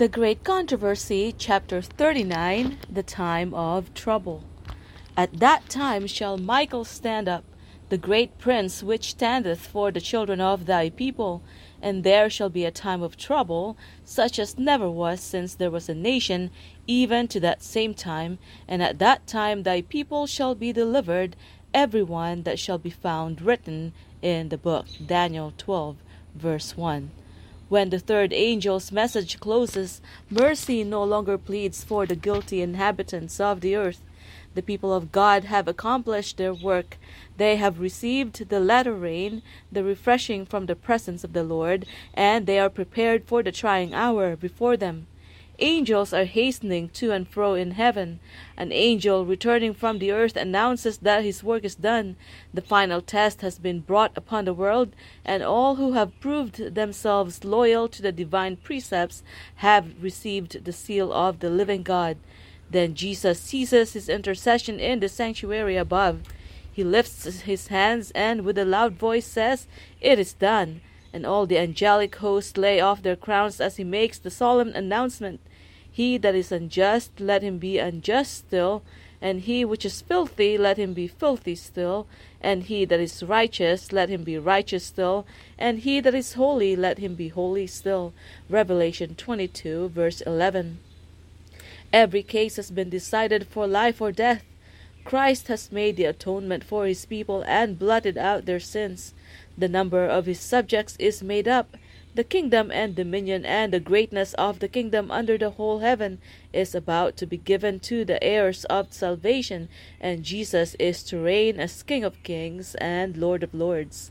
The Great Controversy, chapter 39 The Time of Trouble. At that time shall Michael stand up, the great prince which standeth for the children of thy people, and there shall be a time of trouble, such as never was since there was a nation, even to that same time, and at that time thy people shall be delivered, every one that shall be found written in the book. Daniel 12, verse 1. When the third angel's message closes, mercy no longer pleads for the guilty inhabitants of the earth. The people of God have accomplished their work. They have received the latter rain, the refreshing from the presence of the Lord, and they are prepared for the trying hour before them. Angels are hastening to and fro in heaven. An angel returning from the earth announces that his work is done. The final test has been brought upon the world, and all who have proved themselves loyal to the divine precepts have received the seal of the living God. Then Jesus ceases his intercession in the sanctuary above. He lifts his hands and with a loud voice says, It is done. And all the angelic hosts lay off their crowns as he makes the solemn announcement. He that is unjust, let him be unjust still, and he which is filthy, let him be filthy still, and he that is righteous, let him be righteous still, and he that is holy, let him be holy still. Revelation 22, verse 11. Every case has been decided for life or death. Christ has made the atonement for his people and blotted out their sins. The number of his subjects is made up. The kingdom and dominion and the greatness of the kingdom under the whole heaven is about to be given to the heirs of salvation, and Jesus is to reign as King of kings and Lord of lords.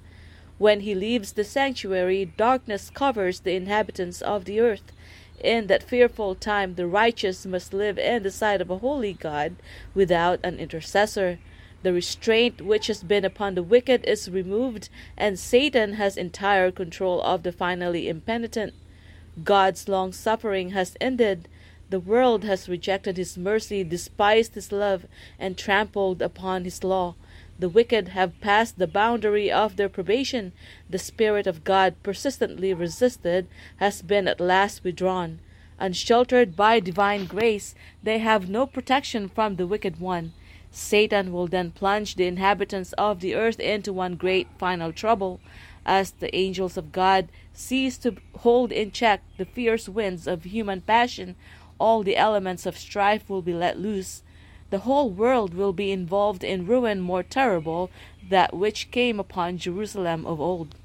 When he leaves the sanctuary, darkness covers the inhabitants of the earth. In that fearful time, the righteous must live in the sight of a holy God without an intercessor. The restraint which has been upon the wicked is removed, and Satan has entire control of the finally impenitent. God's long suffering has ended. The world has rejected his mercy, despised his love, and trampled upon his law. The wicked have passed the boundary of their probation. The Spirit of God, persistently resisted, has been at last withdrawn. Unsheltered by divine grace, they have no protection from the wicked one. Satan will then plunge the inhabitants of the earth into one great final trouble. As the angels of God cease to hold in check the fierce winds of human passion, all the elements of strife will be let loose. The whole world will be involved in ruin more terrible that which came upon Jerusalem of old.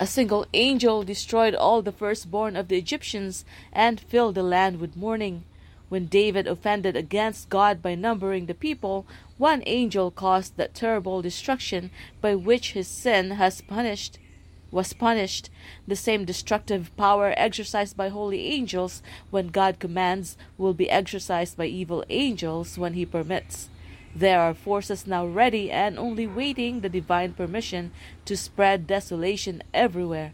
A single angel destroyed all the firstborn of the Egyptians and filled the land with mourning. When David offended against God by numbering the people, one angel caused that terrible destruction by which his sin has punished was punished. The same destructive power exercised by holy angels when God commands will be exercised by evil angels when he permits. There are forces now ready and only waiting the divine permission to spread desolation everywhere.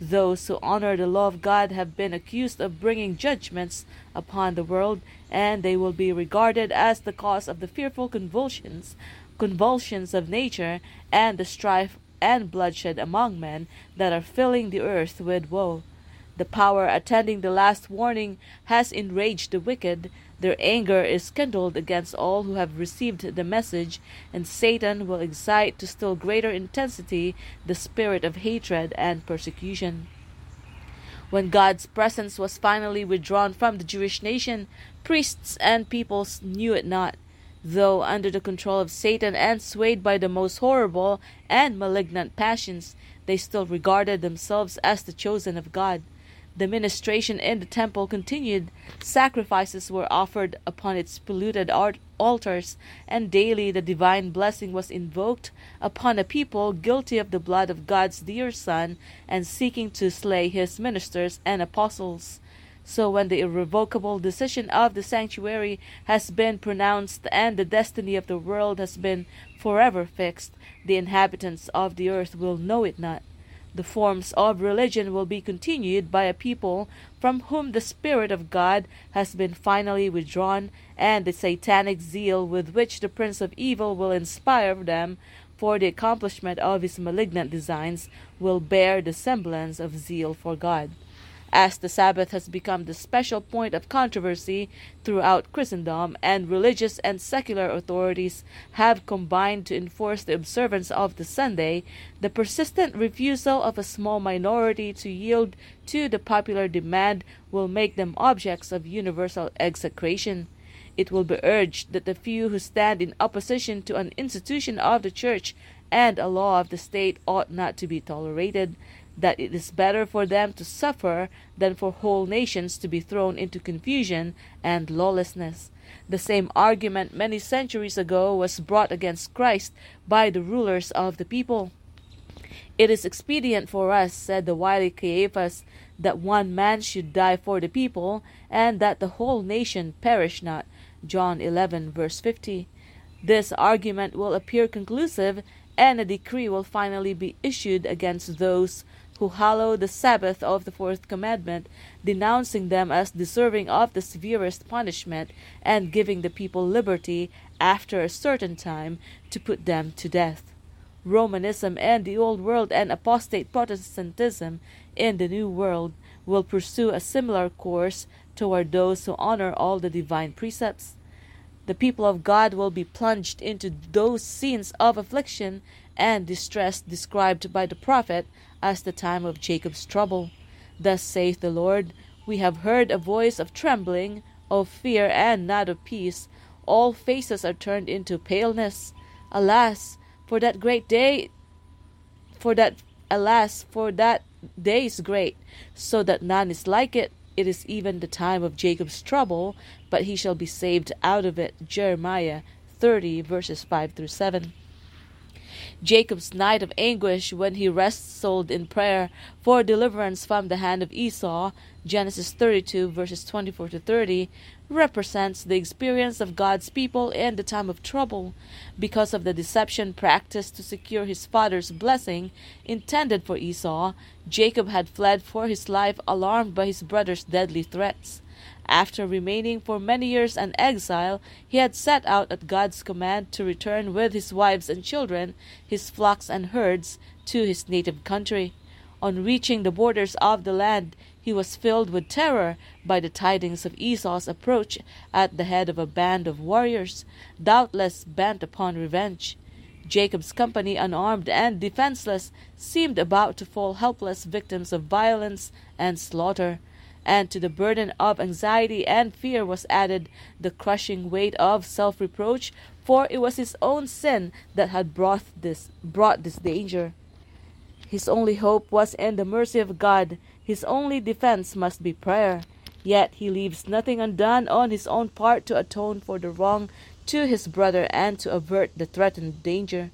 Those who honor the law of God have been accused of bringing judgments upon the world, and they will be regarded as the cause of the fearful convulsions, convulsions of nature, and the strife and bloodshed among men that are filling the earth with woe. The power attending the last warning has enraged the wicked. Their anger is kindled against all who have received the message, and Satan will excite to still greater intensity the spirit of hatred and persecution. When God's presence was finally withdrawn from the Jewish nation, priests and peoples knew it not. Though under the control of Satan and swayed by the most horrible and malignant passions, they still regarded themselves as the chosen of God. The ministration in the temple continued. Sacrifices were offered upon its polluted altars, and daily the divine blessing was invoked upon a people guilty of the blood of God's dear Son and seeking to slay his ministers and apostles. So when the irrevocable decision of the sanctuary has been pronounced and the destiny of the world has been forever fixed, the inhabitants of the earth will know it not. The forms of religion will be continued by a people from whom the Spirit of God has been finally withdrawn, and the satanic zeal with which the Prince of Evil will inspire them for the accomplishment of his malignant designs will bear the semblance of zeal for God. As the Sabbath has become the special point of controversy throughout Christendom, and religious and secular authorities have combined to enforce the observance of the Sunday, the persistent refusal of a small minority to yield to the popular demand will make them objects of universal execration. It will be urged that the few who stand in opposition to an institution of the Church and a law of the state ought not to be tolerated, that it is better for them to suffer than for whole nations to be thrown into confusion and lawlessness. The same argument many centuries ago was brought against Christ by the rulers of the people. It is expedient for us, said the wily Caiaphas, that one man should die for the people, and that the whole nation perish not. John 11, verse 50. This argument will appear conclusive, and a decree will finally be issued against those who hallow the Sabbath of the fourth commandment, denouncing them as deserving of the severest punishment, and giving the people liberty after a certain time to put them to death. Romanism and the Old World and apostate Protestantism in the New World will pursue a similar course toward those who honor all the divine precepts. The people of God will be plunged into those scenes of affliction and distress described by the prophet as the time of Jacob's trouble. Thus saith the Lord, We have heard a voice of trembling, of fear, and not of peace. All faces are turned into paleness. Alas, for that great day, for that, alas, for that day is great, so that none is like it. It is even the time of Jacob's trouble, but he shall be saved out of it. Jeremiah 30, verses 5 through 7. Jacob's night of anguish when he wrestled in prayer for deliverance from the hand of Esau, Genesis 32 verses 24 to 30, represents the experience of God's people in the time of trouble because of the deception practiced to secure his father's blessing intended for Esau. Jacob had fled for his life alarmed by his brother's deadly threats. After remaining for many years an exile, he had set out at God's command to return with his wives and children, his flocks and herds, to his native country. On reaching the borders of the land, he was filled with terror by the tidings of Esau's approach at the head of a band of warriors, doubtless bent upon revenge. Jacob's company, unarmed and defenseless, seemed about to fall helpless victims of violence and slaughter and to the burden of anxiety and fear was added the crushing weight of self reproach, for it was his own sin that had brought this brought this danger. His only hope was in the mercy of God. His only defense must be prayer. Yet he leaves nothing undone on his own part to atone for the wrong to his brother and to avert the threatened danger.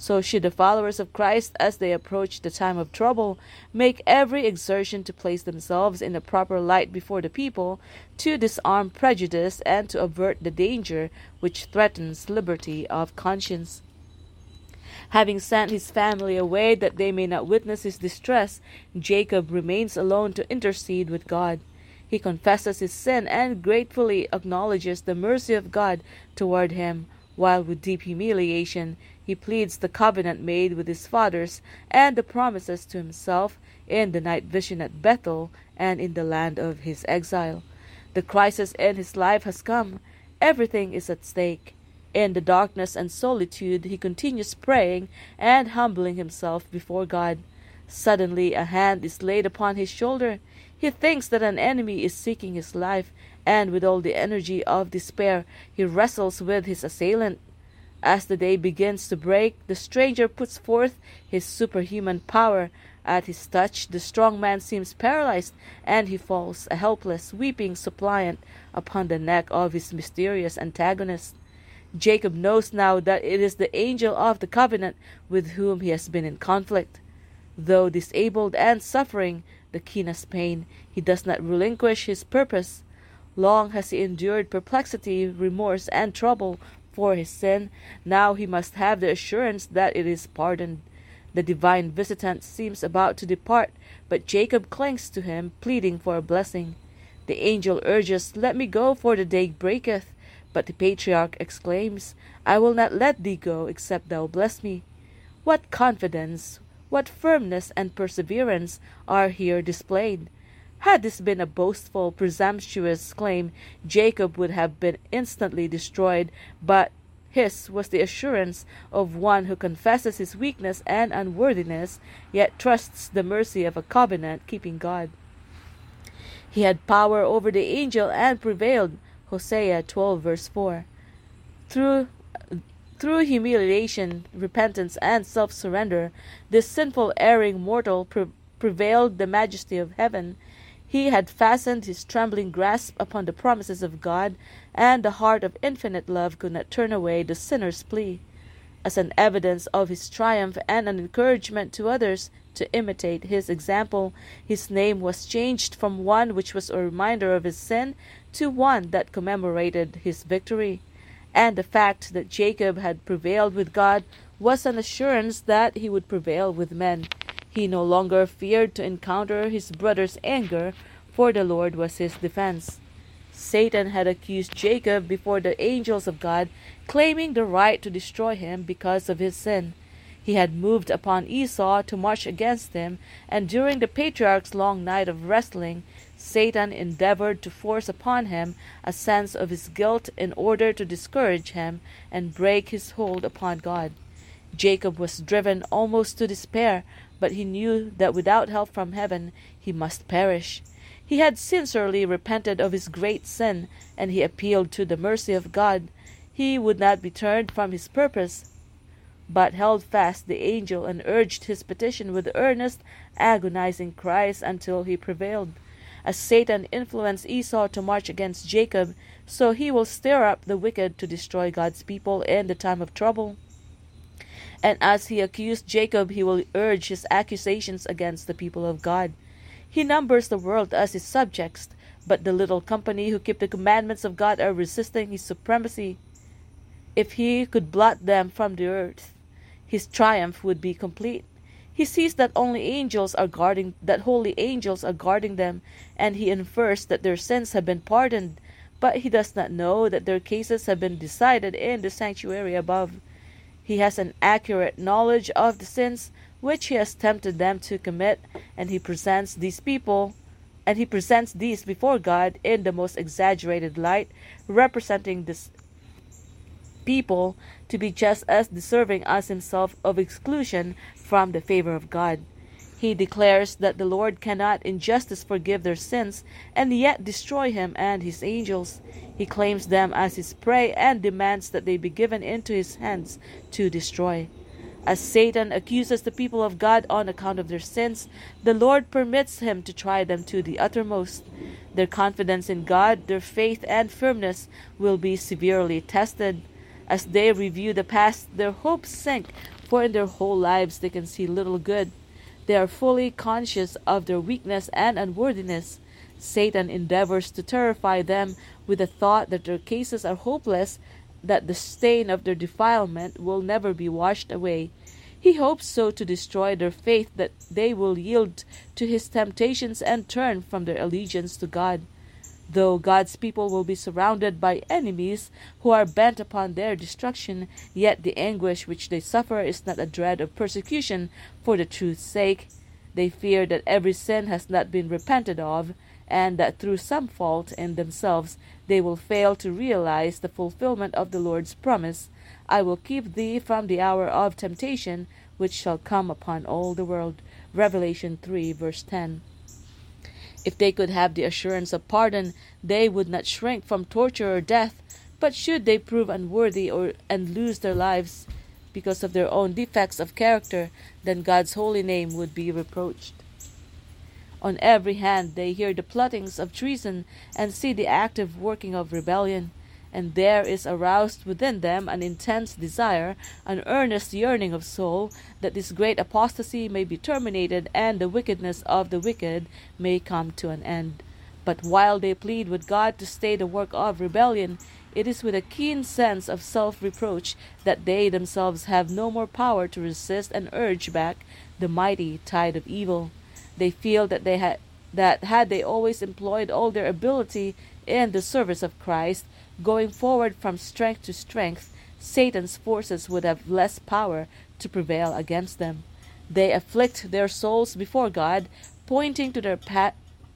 So should the followers of Christ, as they approach the time of trouble, make every exertion to place themselves in the proper light before the people, to disarm prejudice, and to avert the danger which threatens liberty of conscience. Having sent his family away that they may not witness his distress, Jacob remains alone to intercede with God. He confesses his sin and gratefully acknowledges the mercy of God toward him, while with deep humiliation he pleads the covenant made with his fathers and the promises to himself in the night vision at Bethel and in the land of his exile. The crisis in his life has come. Everything is at stake. In the darkness and solitude, he continues praying and humbling himself before God. Suddenly, a hand is laid upon his shoulder. He thinks that an enemy is seeking his life, and with all the energy of despair, he wrestles with his assailant. As the day begins to break, the stranger puts forth his superhuman power. At his touch, the strong man seems paralyzed, and he falls, a helpless, weeping suppliant, upon the neck of his mysterious antagonist. Jacob knows now that it is the angel of the covenant with whom he has been in conflict. Though disabled and suffering the keenest pain, he does not relinquish his purpose. Long has he endured perplexity, remorse, and trouble for his sin, now he must have the assurance that it is pardoned. The divine visitant seems about to depart, but Jacob clings to him, pleading for a blessing. The angel urges, Let me go, for the day breaketh. But the patriarch exclaims, I will not let thee go, except thou bless me. What confidence, what firmness and perseverance are here displayed! Had this been a boastful, presumptuous claim, Jacob would have been instantly destroyed, but his was the assurance of one who confesses his weakness and unworthiness, yet trusts the mercy of a covenant keeping God. He had power over the angel and prevailed. Hosea 12 verse 4. Through through humiliation, repentance, and self surrender, this sinful, erring mortal pre- prevailed the majesty of heaven. He had fastened his trembling grasp upon the promises of God, and the heart of infinite love could not turn away the sinner's plea. As an evidence of his triumph and an encouragement to others to imitate his example, his name was changed from one which was a reminder of his sin to one that commemorated his victory. And the fact that Jacob had prevailed with God was an assurance that he would prevail with men. He no longer feared to encounter his brother's anger, for the Lord was his defense. Satan had accused Jacob before the angels of God, claiming the right to destroy him because of his sin. He had moved upon Esau to march against him, and during the patriarch's long night of wrestling, Satan endeavored to force upon him a sense of his guilt in order to discourage him and break his hold upon God. Jacob was driven almost to despair, but he knew that without help from heaven he must perish. He had sincerely repented of his great sin, and he appealed to the mercy of God. He would not be turned from his purpose, but held fast the angel and urged his petition with earnest, agonizing cries until he prevailed. As Satan influenced Esau to march against Jacob, so he will stir up the wicked to destroy God's people in the time of trouble. And as he accused Jacob, he will urge his accusations against the people of God. He numbers the world as his subjects, but the little company who keep the commandments of God are resisting his supremacy. If he could blot them from the earth, his triumph would be complete. He sees that only angels are guarding that holy angels are guarding them, and he infers that their sins have been pardoned, but he does not know that their cases have been decided in the sanctuary above. He has an accurate knowledge of the sins which he has tempted them to commit, and he presents these people and he presents these before God in the most exaggerated light, representing this people to be just as deserving as himself of exclusion from the favor of God. He declares that the Lord cannot in justice forgive their sins and yet destroy him and his angels. He claims them as his prey and demands that they be given into his hands to destroy. As Satan accuses the people of God on account of their sins, the Lord permits him to try them to the uttermost. Their confidence in God, their faith, and firmness will be severely tested. As they review the past, their hopes sink, for in their whole lives they can see little good. They are fully conscious of their weakness and unworthiness. Satan endeavors to terrify them with the thought that their cases are hopeless, that the stain of their defilement will never be washed away. He hopes so to destroy their faith that they will yield to his temptations and turn from their allegiance to God. Though God's people will be surrounded by enemies who are bent upon their destruction, yet the anguish which they suffer is not a dread of persecution for the truth's sake. They fear that every sin has not been repented of, and that through some fault in themselves they will fail to realize the fulfillment of the Lord's promise I will keep thee from the hour of temptation which shall come upon all the world. Revelation 3, verse 10. If they could have the assurance of pardon, they would not shrink from torture or death. But should they prove unworthy or and lose their lives because of their own defects of character, then God's holy name would be reproached. On every hand they hear the plottings of treason and see the active working of rebellion and there is aroused within them an intense desire, an earnest yearning of soul, that this great apostasy may be terminated and the wickedness of the wicked may come to an end. But while they plead with God to stay the work of rebellion, it is with a keen sense of self reproach that they themselves have no more power to resist and urge back the mighty tide of evil. They feel that they had that had they always employed all their ability in the service of Christ, Going forward from strength to strength, Satan's forces would have less power to prevail against them. They afflict their souls before God, pointing to their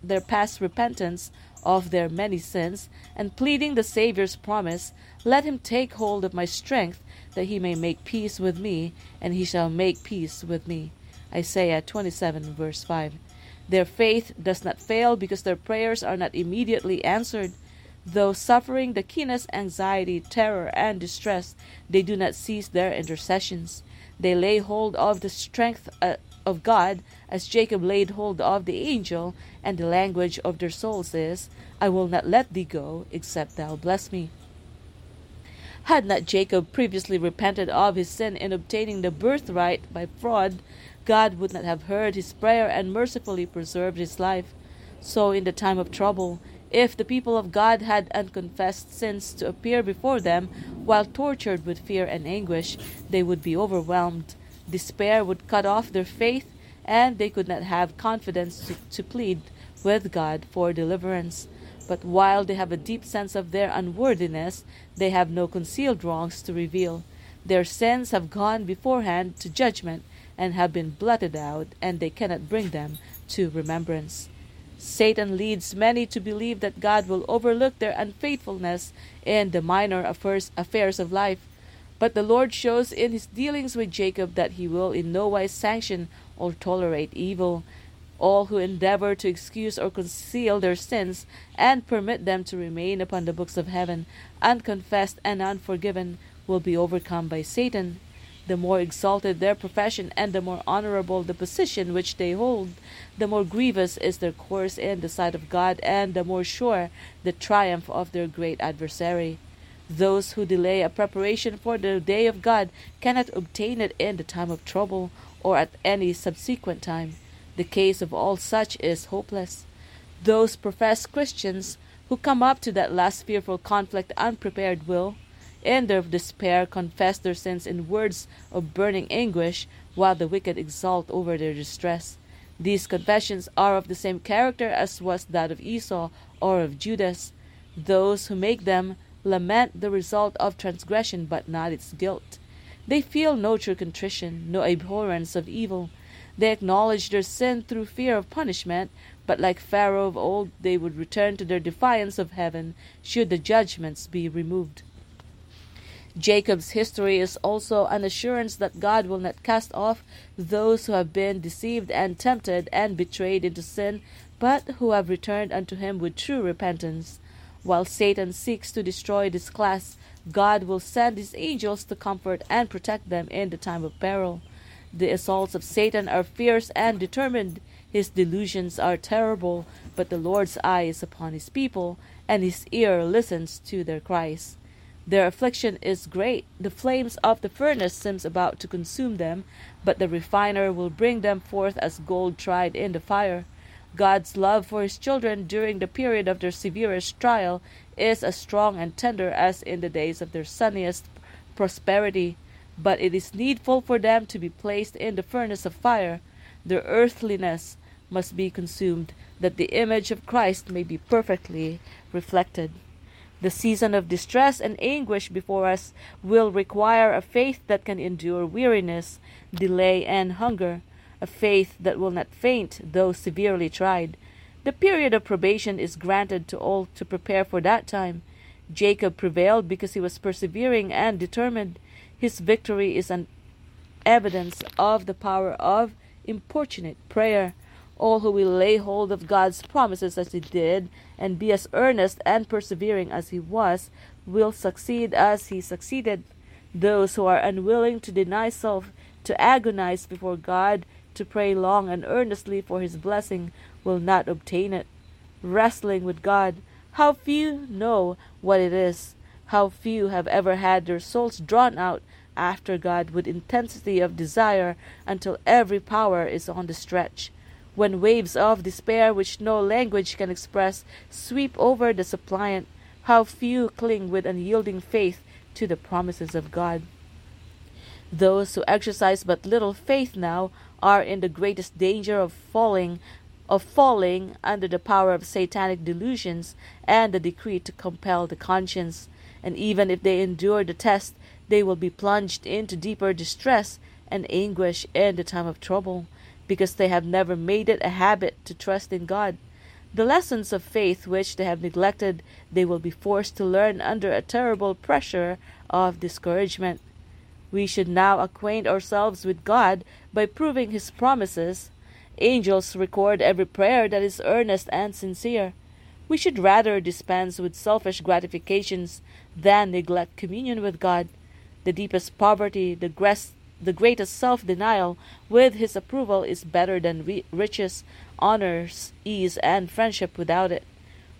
their past repentance of their many sins, and pleading the Saviour's promise, Let him take hold of my strength, that he may make peace with me, and he shall make peace with me. Isaiah 27, verse 5. Their faith does not fail because their prayers are not immediately answered. Though suffering the keenest anxiety, terror, and distress, they do not cease their intercessions. They lay hold of the strength uh, of God, as Jacob laid hold of the angel, and the language of their souls is, I will not let thee go, except thou bless me. Had not Jacob previously repented of his sin in obtaining the birthright by fraud, God would not have heard his prayer and mercifully preserved his life. So, in the time of trouble, if the people of God had unconfessed sins to appear before them while tortured with fear and anguish, they would be overwhelmed. Despair would cut off their faith, and they could not have confidence to, to plead with God for deliverance. But while they have a deep sense of their unworthiness, they have no concealed wrongs to reveal. Their sins have gone beforehand to judgment and have been blotted out, and they cannot bring them to remembrance. Satan leads many to believe that God will overlook their unfaithfulness in the minor affairs, of life. But the Lord shows in his dealings with Jacob that he will in no wise sanction or tolerate evil. All who endeavor to excuse or conceal their sins and permit them to remain upon the books of heaven, unconfessed and unforgiven, will be overcome by Satan. The more exalted their profession and the more honorable the position which they hold, the more grievous is their course in the sight of God, and the more sure the triumph of their great adversary. Those who delay a preparation for the day of God cannot obtain it in the time of trouble or at any subsequent time. The case of all such is hopeless. Those professed Christians who come up to that last fearful conflict unprepared will, in their despair, confess their sins in words of burning anguish, while the wicked exult over their distress. These confessions are of the same character as was that of Esau or of Judas. Those who make them lament the result of transgression, but not its guilt. They feel no true contrition, no abhorrence of evil. They acknowledge their sin through fear of punishment, but like Pharaoh of old, they would return to their defiance of heaven should the judgments be removed. Jacob's history is also an assurance that God will not cast off those who have been deceived and tempted and betrayed into sin, but who have returned unto him with true repentance. While Satan seeks to destroy this class, God will send his angels to comfort and protect them in the time of peril. The assaults of Satan are fierce and determined. His delusions are terrible, but the Lord's eye is upon his people, and his ear listens to their cries. Their affliction is great. The flames of the furnace seems about to consume them, but the refiner will bring them forth as gold tried in the fire. God's love for his children during the period of their severest trial is as strong and tender as in the days of their sunniest prosperity, but it is needful for them to be placed in the furnace of fire. Their earthliness must be consumed, that the image of Christ may be perfectly reflected. The season of distress and anguish before us will require a faith that can endure weariness, delay, and hunger, a faith that will not faint though severely tried. The period of probation is granted to all to prepare for that time. Jacob prevailed because he was persevering and determined. His victory is an evidence of the power of importunate prayer. All who will lay hold of God's promises as he did, and be as earnest and persevering as he was, will succeed as he succeeded. Those who are unwilling to deny self, to agonize before God, to pray long and earnestly for his blessing, will not obtain it. Wrestling with God, how few know what it is. How few have ever had their souls drawn out after God with intensity of desire until every power is on the stretch when waves of despair which no language can express sweep over the suppliant, how few cling with unyielding faith to the promises of God. Those who exercise but little faith now are in the greatest danger of falling of falling under the power of satanic delusions and the decree to compel the conscience, and even if they endure the test, they will be plunged into deeper distress and anguish in the time of trouble because they have never made it a habit to trust in God. The lessons of faith which they have neglected, they will be forced to learn under a terrible pressure of discouragement. We should now acquaint ourselves with God by proving His promises. Angels record every prayer that is earnest and sincere. We should rather dispense with selfish gratifications than neglect communion with God. The deepest poverty, the, the greatest self denial, with His approval, is better than riches, honors, ease, and friendship without it.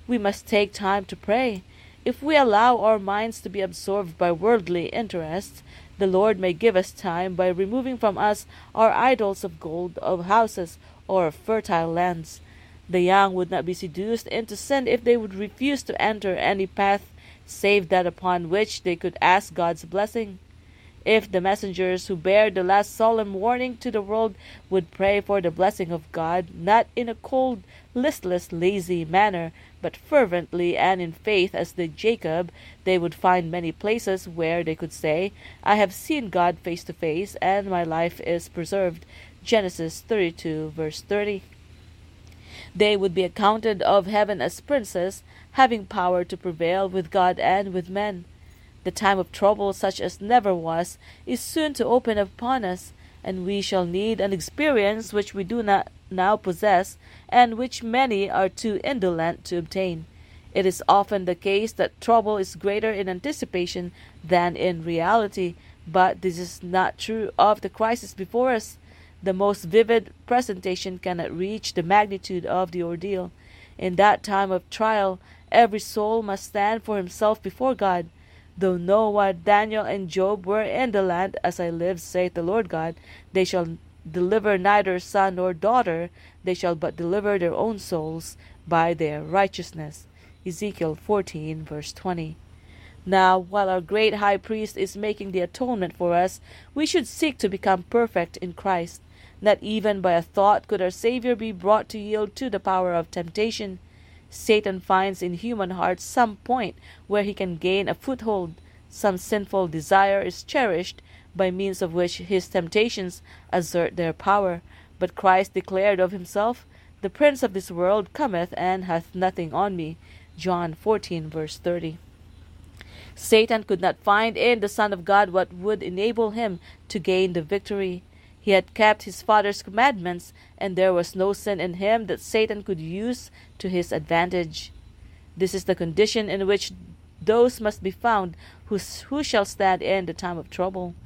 We must take time to pray. If we allow our minds to be absorbed by worldly interests, the Lord may give us time by removing from us our idols of gold, of houses, or of fertile lands. The young would not be seduced into sin if they would refuse to enter any path save that upon which they could ask God's blessing. If the messengers who bear the last solemn warning to the world would pray for the blessing of God, not in a cold, listless, lazy manner, but fervently and in faith as did Jacob, they would find many places where they could say, I have seen God face to face, and my life is preserved. Genesis 32, verse 30. They would be accounted of heaven as princes, having power to prevail with God and with men. The time of trouble, such as never was, is soon to open upon us, and we shall need an experience which we do not now possess, and which many are too indolent to obtain. It is often the case that trouble is greater in anticipation than in reality, but this is not true of the crisis before us. The most vivid presentation cannot reach the magnitude of the ordeal. In that time of trial, every soul must stand for himself before God. Though Noah, Daniel, and Job were in the land, as I live, saith the Lord God, they shall deliver neither son nor daughter, they shall but deliver their own souls by their righteousness. Ezekiel 14, verse 20. Now, while our great high priest is making the atonement for us, we should seek to become perfect in Christ. Not even by a thought could our Savior be brought to yield to the power of temptation. Satan finds in human hearts some point where he can gain a foothold. Some sinful desire is cherished, by means of which his temptations assert their power. But Christ declared of himself, The prince of this world cometh and hath nothing on me. John 14, verse 30. Satan could not find in the Son of God what would enable him to gain the victory. He had kept his Father's commandments, and there was no sin in him that Satan could use to his advantage. This is the condition in which those must be found who, who shall stand in the time of trouble.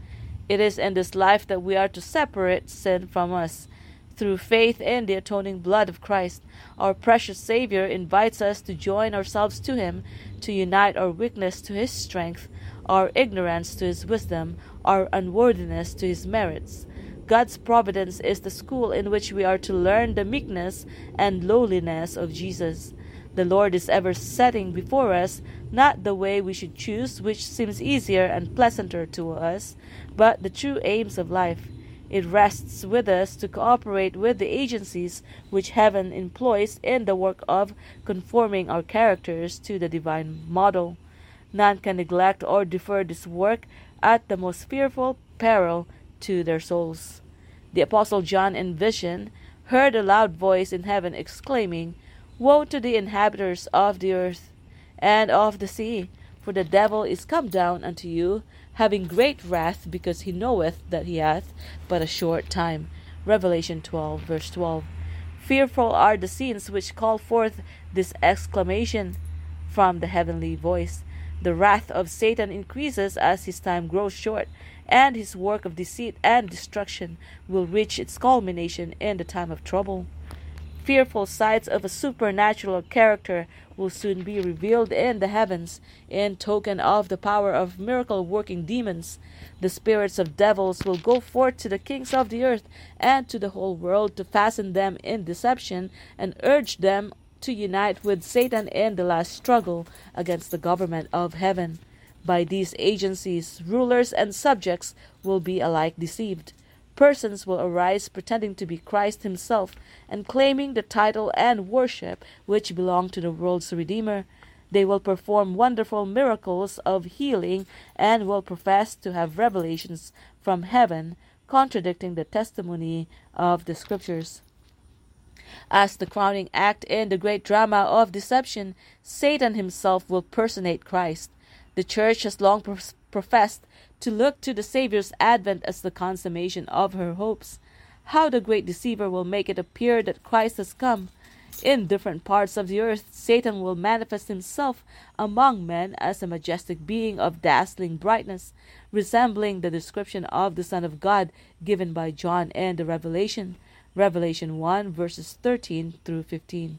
It is in this life that we are to separate sin from us. Through faith in the atoning blood of Christ, our precious Savior invites us to join ourselves to Him, to unite our weakness to His strength, our ignorance to His wisdom, our unworthiness to His merits. God's providence is the school in which we are to learn the meekness and lowliness of Jesus. The Lord is ever setting before us not the way we should choose, which seems easier and pleasanter to us, but the true aims of life. It rests with us to cooperate with the agencies which heaven employs in the work of conforming our characters to the divine model. None can neglect or defer this work at the most fearful peril to their souls. The Apostle John in vision heard a loud voice in heaven exclaiming, Woe to the inhabitants of the earth and of the sea, for the devil is come down unto you, having great wrath, because he knoweth that he hath but a short time. Revelation 12, verse 12. Fearful are the scenes which call forth this exclamation from the heavenly voice. The wrath of Satan increases as his time grows short, and his work of deceit and destruction will reach its culmination in the time of trouble. Fearful sights of a supernatural character will soon be revealed in the heavens in token of the power of miracle working demons. The spirits of devils will go forth to the kings of the earth and to the whole world to fasten them in deception and urge them to unite with Satan in the last struggle against the government of heaven. By these agencies, rulers and subjects will be alike deceived. Persons will arise pretending to be Christ Himself and claiming the title and worship which belong to the world's Redeemer. They will perform wonderful miracles of healing and will profess to have revelations from heaven, contradicting the testimony of the Scriptures. As the crowning act in the great drama of deception, Satan himself will personate Christ. The Church has long professed to look to the Saviour's advent as the consummation of her hopes. How the great deceiver will make it appear that Christ has come! In different parts of the earth, Satan will manifest himself among men as a majestic being of dazzling brightness, resembling the description of the Son of God given by John in the Revelation. Revelation 1 verses 13 through 15.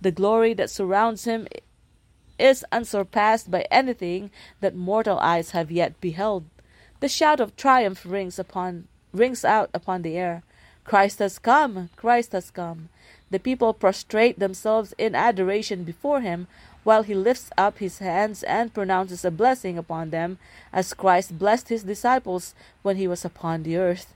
The glory that surrounds him is unsurpassed by anything that mortal eyes have yet beheld. The shout of triumph rings upon rings out upon the air. Christ has come, Christ has come. The people prostrate themselves in adoration before him, while he lifts up his hands and pronounces a blessing upon them, as Christ blessed his disciples when he was upon the earth.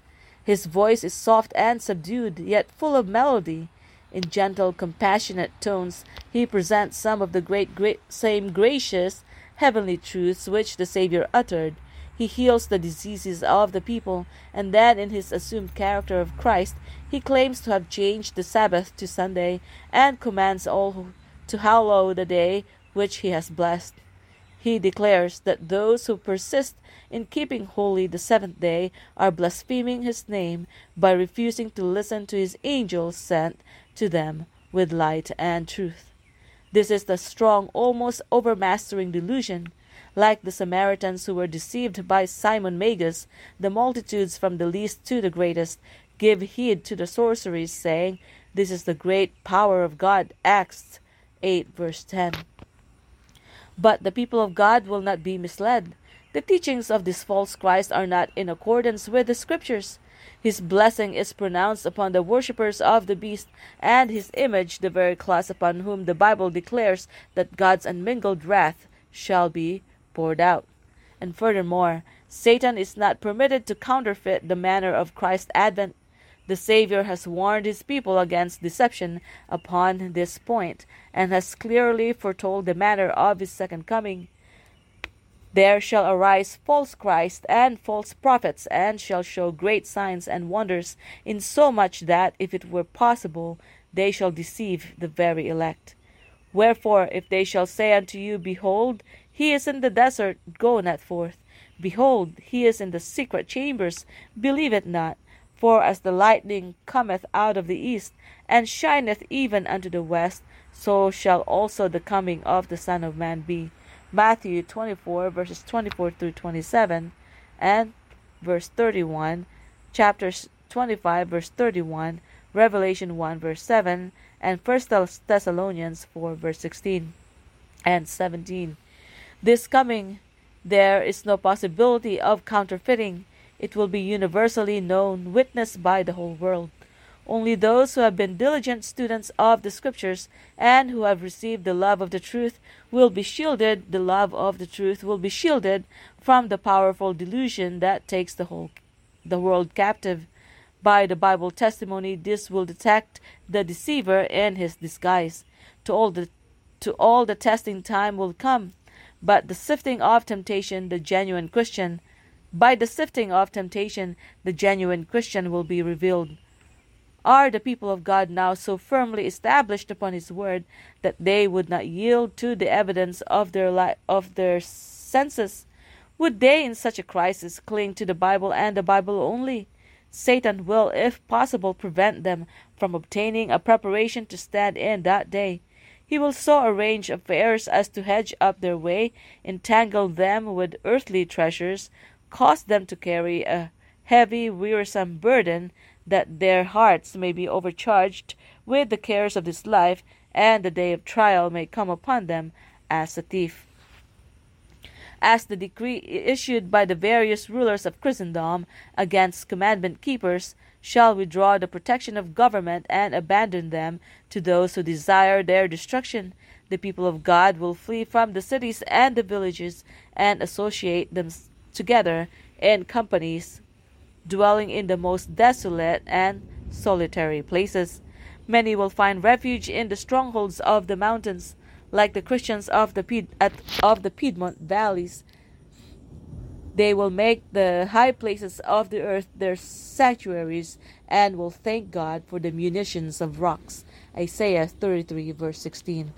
His voice is soft and subdued, yet full of melody. In gentle, compassionate tones, he presents some of the great, great same gracious, heavenly truths which the Saviour uttered. He heals the diseases of the people, and then, in his assumed character of Christ, he claims to have changed the Sabbath to Sunday, and commands all to hallow the day which he has blessed. He declares that those who persist in keeping holy the seventh day are blaspheming his name by refusing to listen to his angels sent to them with light and truth. This is the strong, almost overmastering delusion. Like the Samaritans who were deceived by Simon Magus, the multitudes from the least to the greatest give heed to the sorceries, saying, This is the great power of God. Acts 8, verse 10. But the people of God will not be misled. The teachings of this false Christ are not in accordance with the Scriptures. His blessing is pronounced upon the worshippers of the beast and his image, the very class upon whom the Bible declares that God's unmingled wrath shall be poured out. And furthermore, Satan is not permitted to counterfeit the manner of Christ's advent. The Savior has warned his people against deception upon this point, and has clearly foretold the manner of his second coming. There shall arise false Christs and false prophets, and shall show great signs and wonders, insomuch that, if it were possible, they shall deceive the very elect. Wherefore, if they shall say unto you, Behold, he is in the desert, go not forth. Behold, he is in the secret chambers, believe it not. For as the lightning cometh out of the east, and shineth even unto the west, so shall also the coming of the Son of Man be. Matthew 24, verses 24 through 27, and verse 31, chapters 25, verse 31, Revelation 1, verse 7, and 1 Thessalonians 4, verse 16 and 17. This coming, there is no possibility of counterfeiting. It will be universally known, witnessed by the whole world. Only those who have been diligent students of the Scriptures and who have received the love of the truth will be shielded, the love of the truth will be shielded from the powerful delusion that takes the whole the world captive. By the Bible testimony, this will detect the deceiver in his disguise. To all the to all the testing time will come, but the sifting of temptation, the genuine Christian, by the sifting of temptation, the genuine Christian will be revealed. Are the people of God now so firmly established upon His word that they would not yield to the evidence of their li- of their senses? Would they, in such a crisis, cling to the Bible and the Bible only? Satan will, if possible, prevent them from obtaining a preparation to stand in that day. He will so arrange affairs as to hedge up their way, entangle them with earthly treasures, cause them to carry a heavy, wearisome burden, that their hearts may be overcharged with the cares of this life, and the day of trial may come upon them as a thief. As the decree issued by the various rulers of Christendom against commandment keepers shall withdraw the protection of government and abandon them to those who desire their destruction, the people of God will flee from the cities and the villages and associate them together in companies dwelling in the most desolate and solitary places. Many will find refuge in the strongholds of the mountains, like the Christians of the, Pied- of the Piedmont valleys. They will make the high places of the earth their sanctuaries and will thank God for the munitions of rocks Isaiah 33, verse 16.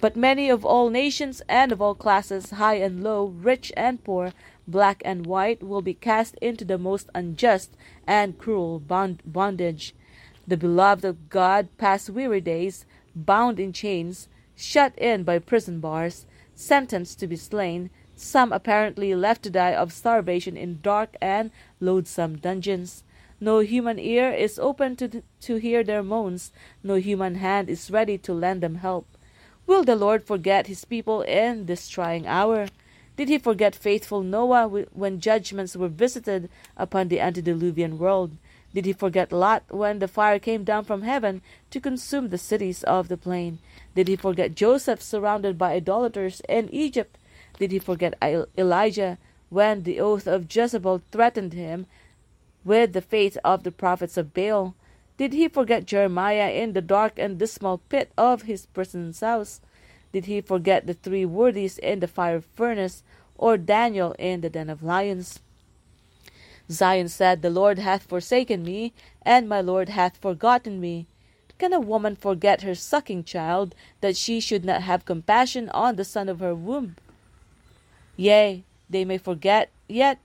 But many of all nations and of all classes, high and low, rich and poor, black and white, will be cast into the most unjust and cruel bond- bondage. The beloved of God pass weary days, bound in chains, shut in by prison bars, sentenced to be slain, some apparently left to die of starvation in dark and loathsome dungeons. No human ear is open to, to hear their moans, no human hand is ready to lend them help. Will the Lord forget his people in this trying hour? Did he forget faithful Noah when judgments were visited upon the antediluvian world? Did he forget Lot when the fire came down from heaven to consume the cities of the plain? Did he forget Joseph surrounded by idolaters in Egypt? Did he forget Elijah when the oath of Jezebel threatened him with the fate of the prophets of Baal? Did he forget Jeremiah in the dark and dismal pit of his prison's house? Did he forget the three worthies in the fire furnace, or Daniel in the den of lions? Zion said, The Lord hath forsaken me, and my Lord hath forgotten me. Can a woman forget her sucking child, that she should not have compassion on the son of her womb? Yea, they may forget, yet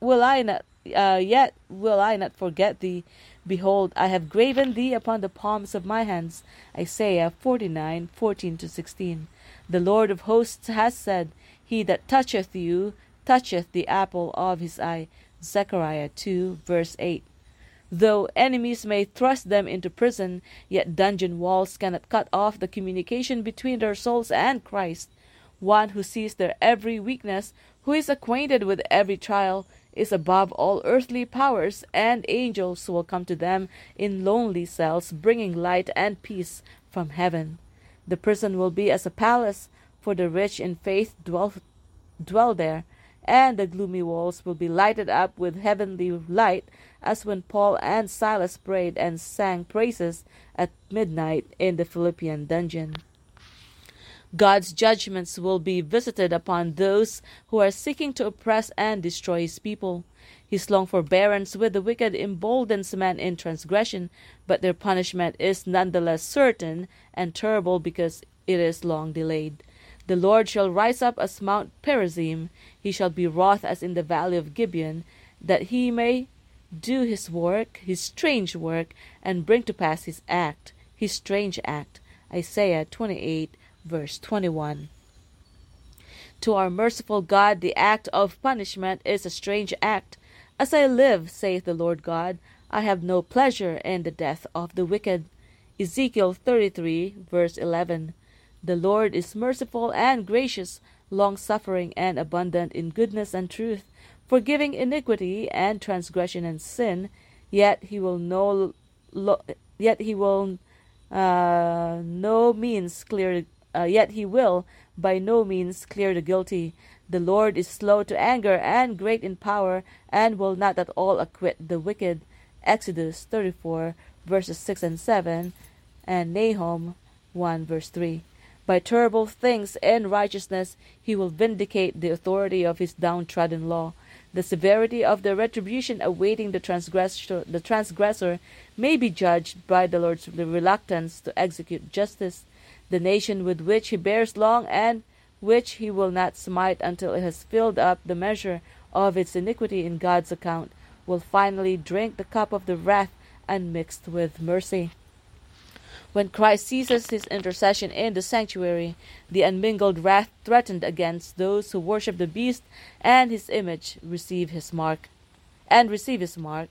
will I not, uh, yet will I not forget thee. Behold, I have graven thee upon the palms of my hands. Isaiah 49, 14 to 16. The Lord of hosts has said, He that toucheth you toucheth the apple of his eye. Zechariah 2, verse 8. Though enemies may thrust them into prison, yet dungeon walls cannot cut off the communication between their souls and Christ. One who sees their every weakness, who is acquainted with every trial, is above all earthly powers, and angels will come to them in lonely cells, bringing light and peace from heaven. The prison will be as a palace, for the rich in faith dwell, dwell there, and the gloomy walls will be lighted up with heavenly light, as when Paul and Silas prayed and sang praises at midnight in the Philippian dungeon. God's judgments will be visited upon those who are seeking to oppress and destroy his people. His long forbearance with the wicked emboldens men in transgression, but their punishment is none the less certain and terrible because it is long delayed. The Lord shall rise up as Mount Perazim, he shall be wroth as in the valley of Gibeon, that he may do his work, his strange work, and bring to pass his act, his strange act. Isaiah 28 verse 21. To our merciful God, the act of punishment is a strange act. As I live, saith the Lord God, I have no pleasure in the death of the wicked. Ezekiel 33, verse 11. The Lord is merciful and gracious, long suffering and abundant in goodness and truth, forgiving iniquity and transgression and sin, yet he will no lo, yet he will uh, no means clear uh, yet he will by no means clear the guilty. The Lord is slow to anger and great in power, and will not at all acquit the wicked. Exodus 34, verses 6 and 7, and Nahum 1, verse 3. By terrible things and righteousness he will vindicate the authority of his downtrodden law. The severity of the retribution awaiting the transgressor, the transgressor may be judged by the Lord's reluctance to execute justice the nation with which he bears long and which he will not smite until it has filled up the measure of its iniquity in God's account, will finally drink the cup of the wrath unmixed with mercy. When Christ ceases his intercession in the sanctuary, the unmingled wrath threatened against those who worship the beast and his image receive his mark and receive his mark.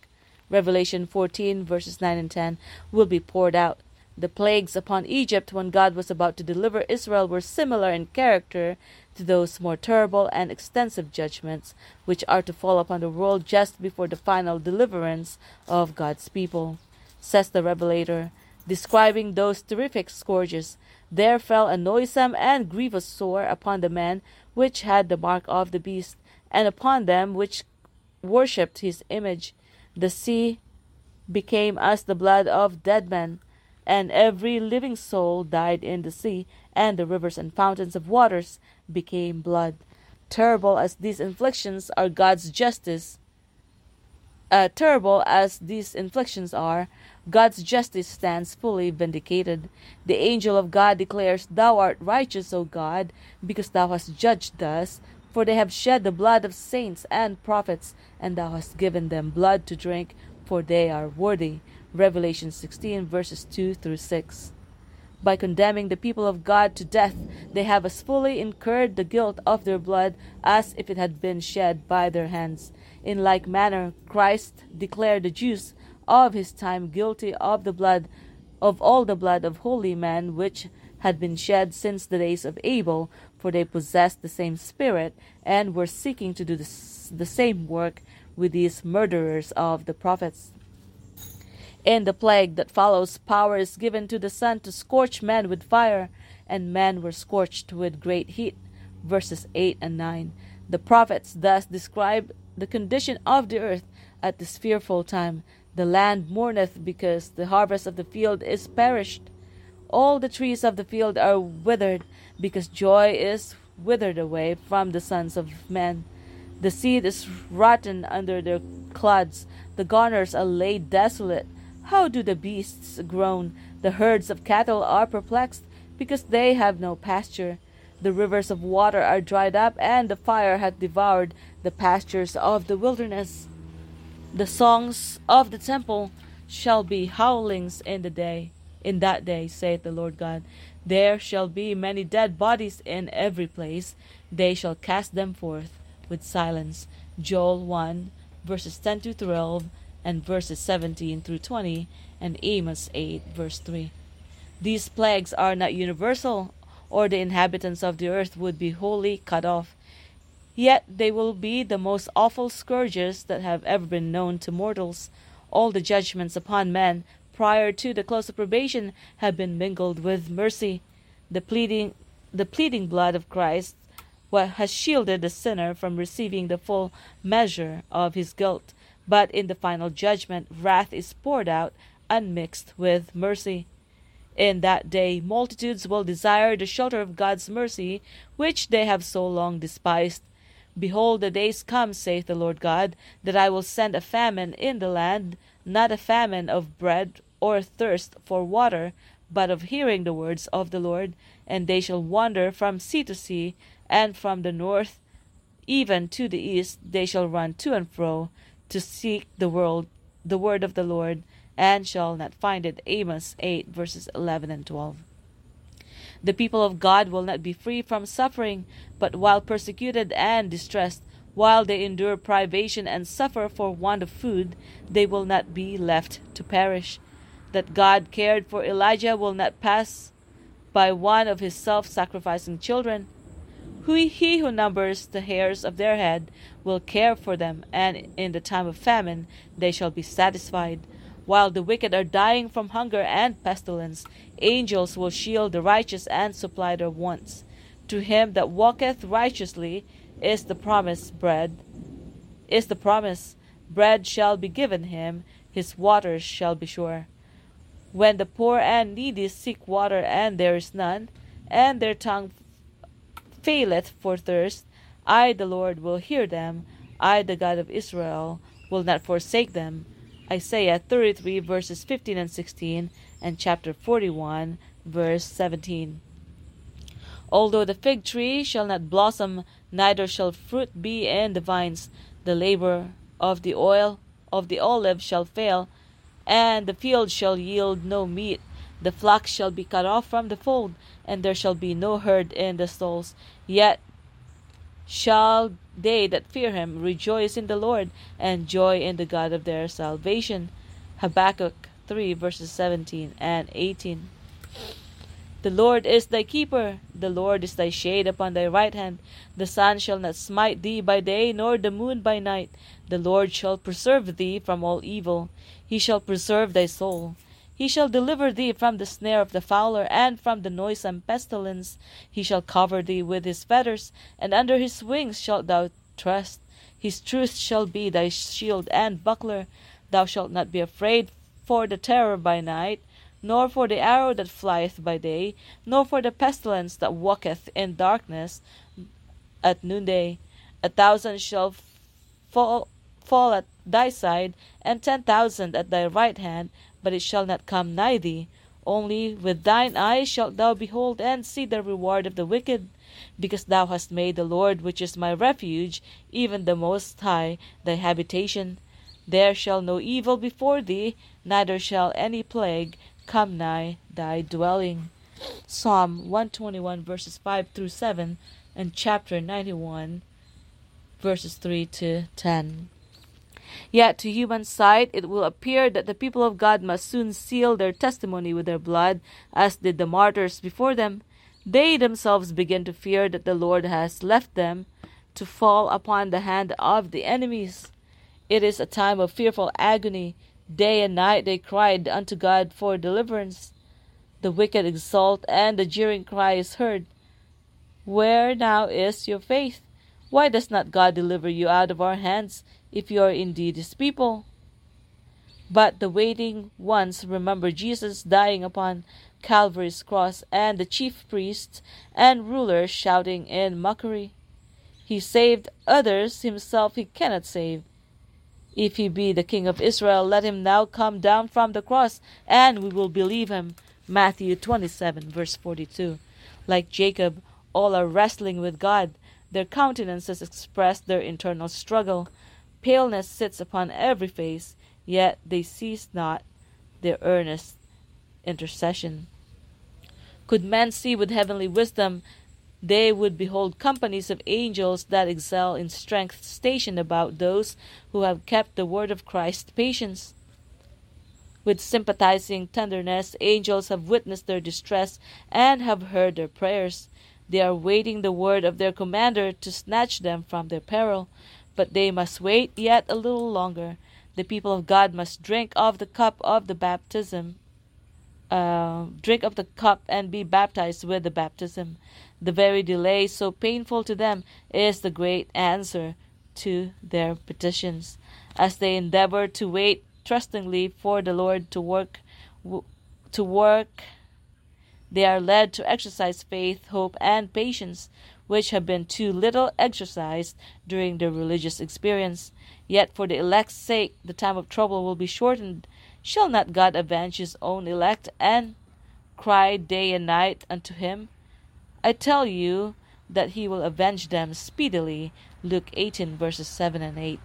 Revelation 14 verses 9 and 10 will be poured out. The plagues upon Egypt when God was about to deliver Israel were similar in character to those more terrible and extensive judgments which are to fall upon the world just before the final deliverance of God's people. Says the Revelator, describing those terrific scourges, there fell a noisome and grievous sore upon the men which had the mark of the beast, and upon them which worshipped his image. The sea became as the blood of dead men and every living soul died in the sea, and the rivers and fountains of waters became blood. Terrible as these inflictions are God's justice, uh, terrible as these inflictions are, God's justice stands fully vindicated. The angel of God declares, Thou art righteous, O God, because thou hast judged thus. For they have shed the blood of saints and prophets, and thou hast given them blood to drink, for they are worthy. Revelation 16, verses 2 through 6. By condemning the people of God to death, they have as fully incurred the guilt of their blood as if it had been shed by their hands. In like manner, Christ declared the Jews of his time guilty of the blood of all the blood of holy men which had been shed since the days of Abel, for they possessed the same spirit and were seeking to do the, the same work with these murderers of the prophets. In the plague that follows, power is given to the sun to scorch men with fire, and men were scorched with great heat. Verses 8 and 9. The prophets thus describe the condition of the earth at this fearful time. The land mourneth because the harvest of the field is perished. All the trees of the field are withered because joy is withered away from the sons of men. The seed is rotten under their clods, the garners are laid desolate. How do the beasts groan? The herds of cattle are perplexed because they have no pasture. The rivers of water are dried up, and the fire hath devoured the pastures of the wilderness. The songs of the temple shall be howlings in the day. In that day, saith the Lord God, there shall be many dead bodies in every place. They shall cast them forth with silence. Joel 1, verses 10 to 12, and verses 17 through 20, and Amos 8, verse 3. These plagues are not universal, or the inhabitants of the earth would be wholly cut off. Yet they will be the most awful scourges that have ever been known to mortals. All the judgments upon men prior to the close of probation have been mingled with mercy. The pleading, the pleading blood of Christ what has shielded the sinner from receiving the full measure of his guilt. But in the final judgment, wrath is poured out unmixed with mercy. In that day, multitudes will desire the shelter of God's mercy, which they have so long despised. Behold, the days come, saith the Lord God, that I will send a famine in the land, not a famine of bread or thirst for water, but of hearing the words of the Lord, and they shall wander from sea to sea, and from the north even to the east they shall run to and fro to seek the world the word of the Lord, and shall not find it. Amos 8 verses 11 and 12. The people of God will not be free from suffering, but while persecuted and distressed, while they endure privation and suffer for want of food, they will not be left to perish. That God cared for Elijah will not pass by one of his self sacrificing children. He who numbers the hairs of their head will care for them, and in the time of famine they shall be satisfied. While the wicked are dying from hunger and pestilence, angels will shield the righteous and supply their wants. To him that walketh righteously is the promise bread, is the promise bread shall be given him, his waters shall be sure. When the poor and needy seek water and there is none, and their tongue faileth for thirst, I the Lord will hear them, I the God of Israel will not forsake them. Isaiah 33 verses 15 and 16 and chapter 41 verse 17. Although the fig tree shall not blossom, neither shall fruit be in the vines, the labor of the oil of the olive shall fail, and the field shall yield no meat. The flock shall be cut off from the fold, and there shall be no herd in the stalls. Yet shall they that fear him rejoice in the Lord, and joy in the God of their salvation. Habakkuk 3 verses 17 and 18. The Lord is thy keeper, the Lord is thy shade upon thy right hand. The sun shall not smite thee by day, nor the moon by night. The Lord shall preserve thee from all evil. He shall preserve thy soul. He shall deliver thee from the snare of the fowler, and from the noisome pestilence. He shall cover thee with his feathers, and under his wings shalt thou trust. His truth shall be thy shield and buckler. Thou shalt not be afraid for the terror by night, nor for the arrow that flieth by day, nor for the pestilence that walketh in darkness at noonday. A thousand shall fall fall at thy side, and ten thousand at thy right hand, but it shall not come nigh thee. Only with thine eyes shalt thou behold and see the reward of the wicked, because thou hast made the Lord, which is my refuge, even the Most High, thy habitation. There shall no evil before thee, neither shall any plague come nigh thy dwelling. Psalm 121 verses 5 through 7 and chapter 91 verses 3 to 10. Yet to human sight it will appear that the people of God must soon seal their testimony with their blood, as did the martyrs before them. They themselves begin to fear that the Lord has left them to fall upon the hand of the enemies. It is a time of fearful agony. Day and night they cried unto God for deliverance. The wicked exult, and the jeering cry is heard. Where now is your faith? Why does not God deliver you out of our hands, if you are indeed his people? But the waiting ones remember Jesus dying upon Calvary's cross, and the chief priests and rulers shouting in mockery. He saved others, himself he cannot save. If he be the King of Israel, let him now come down from the cross, and we will believe him. Matthew 27, verse 42. Like Jacob, all are wrestling with God. Their countenances express their internal struggle. Paleness sits upon every face, yet they cease not their earnest intercession. Could men see with heavenly wisdom they would behold companies of angels that excel in strength stationed about those who have kept the word of Christ's patience. With sympathizing tenderness, angels have witnessed their distress and have heard their prayers. They are waiting the word of their commander to snatch them from their peril, but they must wait yet a little longer. The people of God must drink of the cup of the baptism, uh, drink of the cup and be baptized with the baptism. The very delay, so painful to them, is the great answer to their petitions. As they endeavor to wait trustingly for the Lord to work, to work, they are led to exercise faith, hope, and patience, which have been too little exercised during their religious experience. Yet for the elect's sake, the time of trouble will be shortened. Shall not God avenge his own elect and cry day and night unto him? I tell you that he will avenge them speedily. Luke 18, verses 7 and 8.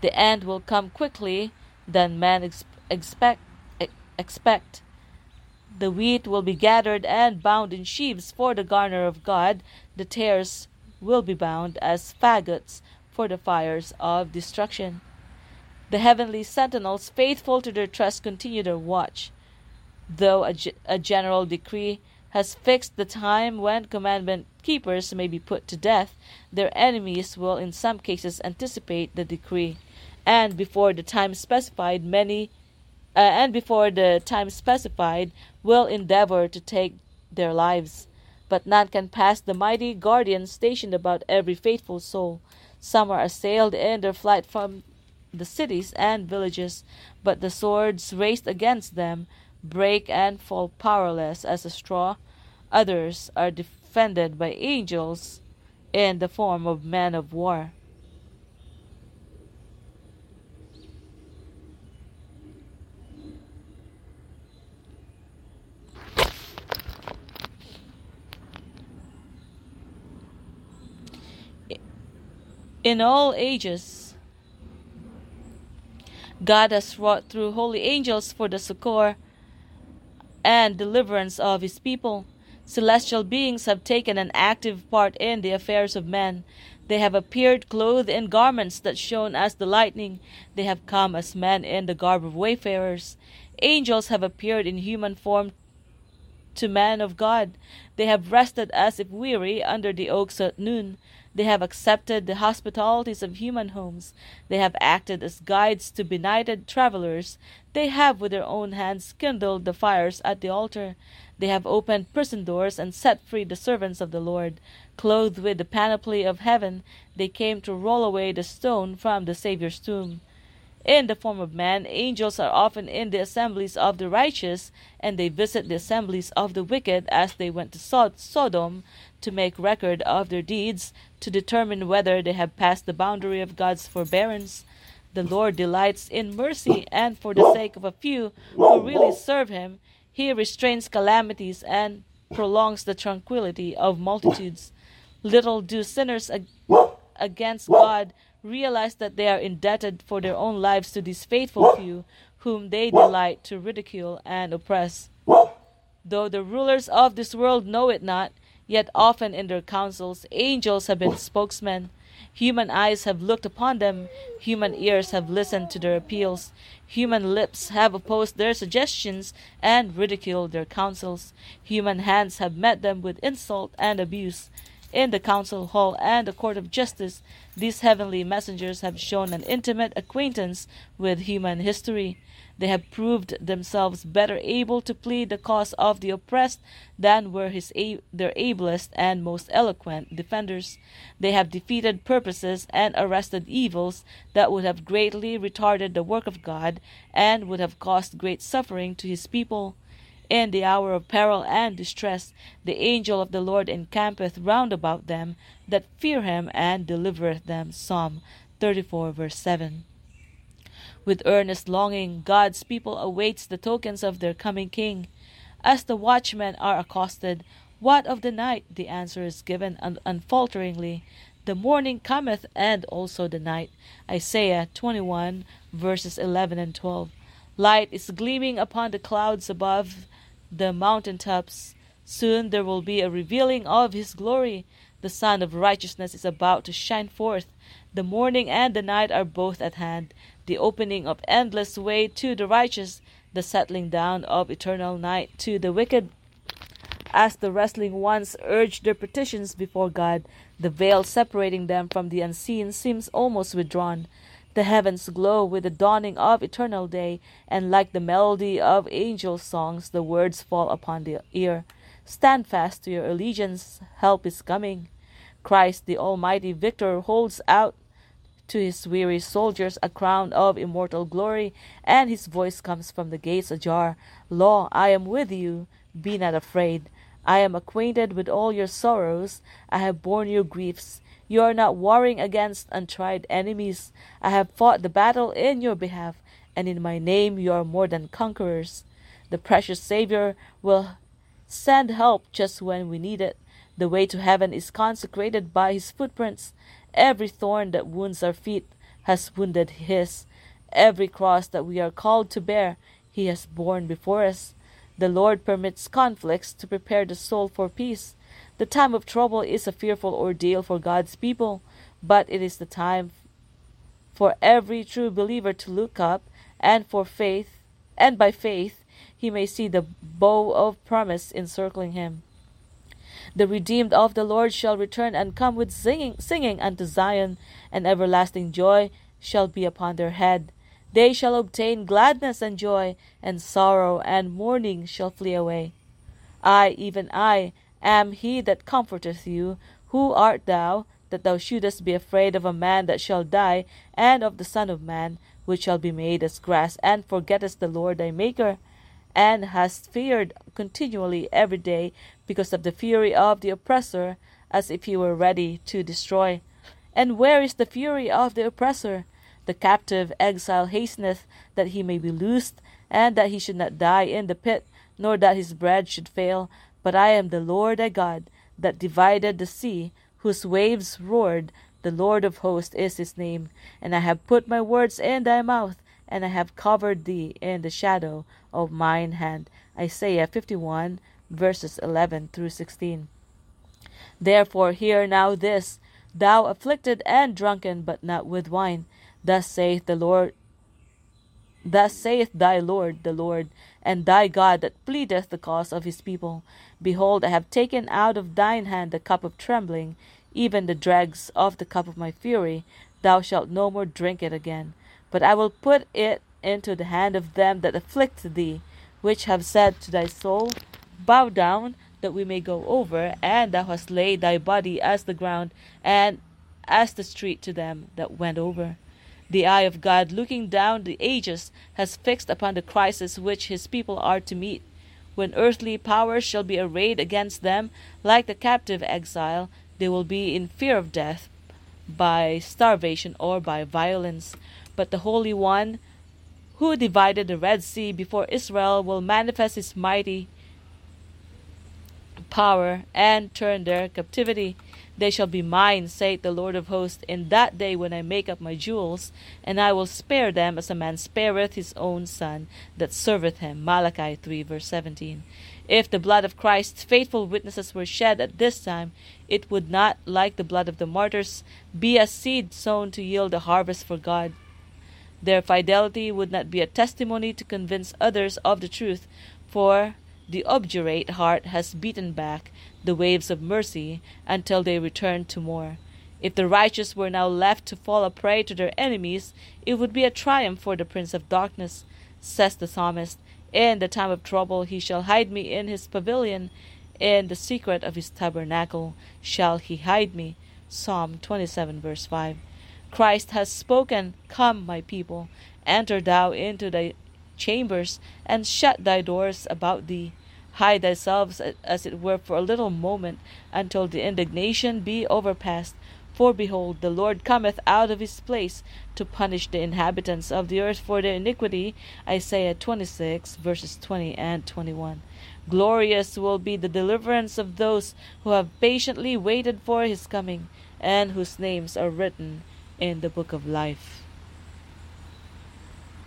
The end will come quickly than men ex- expect. expect. The wheat will be gathered and bound in sheaves for the garner of God. The tares will be bound as faggots for the fires of destruction. The heavenly sentinels, faithful to their trust, continue their watch. Though a, g- a general decree has fixed the time when commandment keepers may be put to death, their enemies will in some cases anticipate the decree, and before the time specified, many uh, and before the time specified will endeavor to take their lives. But none can pass the mighty guardian stationed about every faithful soul. Some are assailed in their flight from the cities and villages, but the swords raised against them break and fall powerless as a straw. Others are defended by angels in the form of men of war. In all ages, God has wrought through holy angels for the succor and deliverance of his people. Celestial beings have taken an active part in the affairs of men. They have appeared clothed in garments that shone as the lightning. They have come as men in the garb of wayfarers. Angels have appeared in human form to men of God. They have rested as if weary under the oaks at noon. They have accepted the hospitalities of human homes. They have acted as guides to benighted travelers. They have with their own hands kindled the fires at the altar. They have opened prison doors and set free the servants of the Lord. Clothed with the panoply of heaven, they came to roll away the stone from the Saviour's tomb. In the form of man, angels are often in the assemblies of the righteous, and they visit the assemblies of the wicked as they went to Sodom to make record of their deeds, to determine whether they have passed the boundary of God's forbearance. The Lord delights in mercy, and for the sake of a few who really serve Him, He restrains calamities and prolongs the tranquility of multitudes. Little do sinners ag- against God realize that they are indebted for their own lives to these faithful few whom they delight to ridicule and oppress. Though the rulers of this world know it not, yet often in their councils angels have been spokesmen. Human eyes have looked upon them, human ears have listened to their appeals, human lips have opposed their suggestions and ridiculed their counsels, human hands have met them with insult and abuse. In the council hall and the court of justice, these heavenly messengers have shown an intimate acquaintance with human history. They have proved themselves better able to plead the cause of the oppressed than were his their ablest and most eloquent defenders. They have defeated purposes and arrested evils that would have greatly retarded the work of God and would have caused great suffering to his people. In the hour of peril and distress, the angel of the Lord encampeth round about them that fear him and delivereth them. Psalm 34, verse 7. With earnest longing, God's people awaits the tokens of their coming King. As the watchmen are accosted, What of the night? the answer is given un- unfalteringly, The morning cometh, and also the night. Isaiah 21, verses 11 and 12. Light is gleaming upon the clouds above the mountain tops. Soon there will be a revealing of his glory. The sun of righteousness is about to shine forth. The morning and the night are both at hand. The opening of endless way to the righteous, the settling down of eternal night to the wicked. As the wrestling ones urge their petitions before God, the veil separating them from the unseen seems almost withdrawn. The heavens glow with the dawning of eternal day, and like the melody of angel songs, the words fall upon the ear. Stand fast to your allegiance, help is coming. Christ, the Almighty Victor, holds out to his weary soldiers a crown of immortal glory, and his voice comes from the gates ajar Lo, I am with you, be not afraid. I am acquainted with all your sorrows, I have borne your griefs. You are not warring against untried enemies. I have fought the battle in your behalf, and in my name you are more than conquerors. The precious Savior will send help just when we need it. The way to heaven is consecrated by his footprints. Every thorn that wounds our feet has wounded his. Every cross that we are called to bear, he has borne before us. The Lord permits conflicts to prepare the soul for peace. The time of trouble is a fearful ordeal for God's people, but it is the time for every true believer to look up and for faith and by faith he may see the bow of promise encircling him. The redeemed of the Lord shall return and come with singing, singing unto Zion, and everlasting joy shall be upon their head. They shall obtain gladness and joy, and sorrow and mourning shall flee away. I, even I, am he that comforteth you. Who art thou, that thou shouldest be afraid of a man that shall die, and of the Son of Man, which shall be made as grass, and forgettest the Lord thy Maker, and hast feared continually every day because of the fury of the oppressor, as if he were ready to destroy? And where is the fury of the oppressor? The captive exile hasteneth that he may be loosed, and that he should not die in the pit, nor that his bread should fail. But I am the Lord thy God, that divided the sea, whose waves roared. The Lord of hosts is his name. And I have put my words in thy mouth, and I have covered thee in the shadow of mine hand. Isaiah 51, verses 11 through 16. Therefore, hear now this, thou afflicted and drunken, but not with wine. Thus saith the Lord Thus saith thy Lord, the Lord, and thy God that pleadeth the cause of his people. Behold, I have taken out of thine hand the cup of trembling, even the dregs of the cup of my fury. Thou shalt no more drink it again. But I will put it into the hand of them that afflict thee, which have said to thy soul, Bow down, that we may go over, and thou hast laid thy body as the ground, and as the street to them that went over. The eye of God, looking down the ages, has fixed upon the crisis which his people are to meet. When earthly powers shall be arrayed against them, like the captive exile, they will be in fear of death by starvation or by violence. But the Holy One, who divided the Red Sea before Israel, will manifest his mighty power and turn their captivity. They shall be mine, saith the Lord of hosts, in that day when I make up my jewels, and I will spare them as a man spareth his own son that serveth him. Malachi 3 verse 17. If the blood of Christ's faithful witnesses were shed at this time, it would not, like the blood of the martyrs, be a seed sown to yield a harvest for God. Their fidelity would not be a testimony to convince others of the truth, for the obdurate heart has beaten back the waves of mercy until they return to more. If the righteous were now left to fall a prey to their enemies, it would be a triumph for the prince of darkness, says the psalmist. In the time of trouble he shall hide me in his pavilion, in the secret of his tabernacle shall he hide me. Psalm 27, verse 5. Christ has spoken, Come, my people, enter thou into thy chambers, and shut thy doors about thee. Hide thyself as it were for a little moment, until the indignation be overpast. For behold, the Lord cometh out of his place to punish the inhabitants of the earth for their iniquity. Isaiah 26, verses 20 and 21. Glorious will be the deliverance of those who have patiently waited for his coming, and whose names are written in the book of life.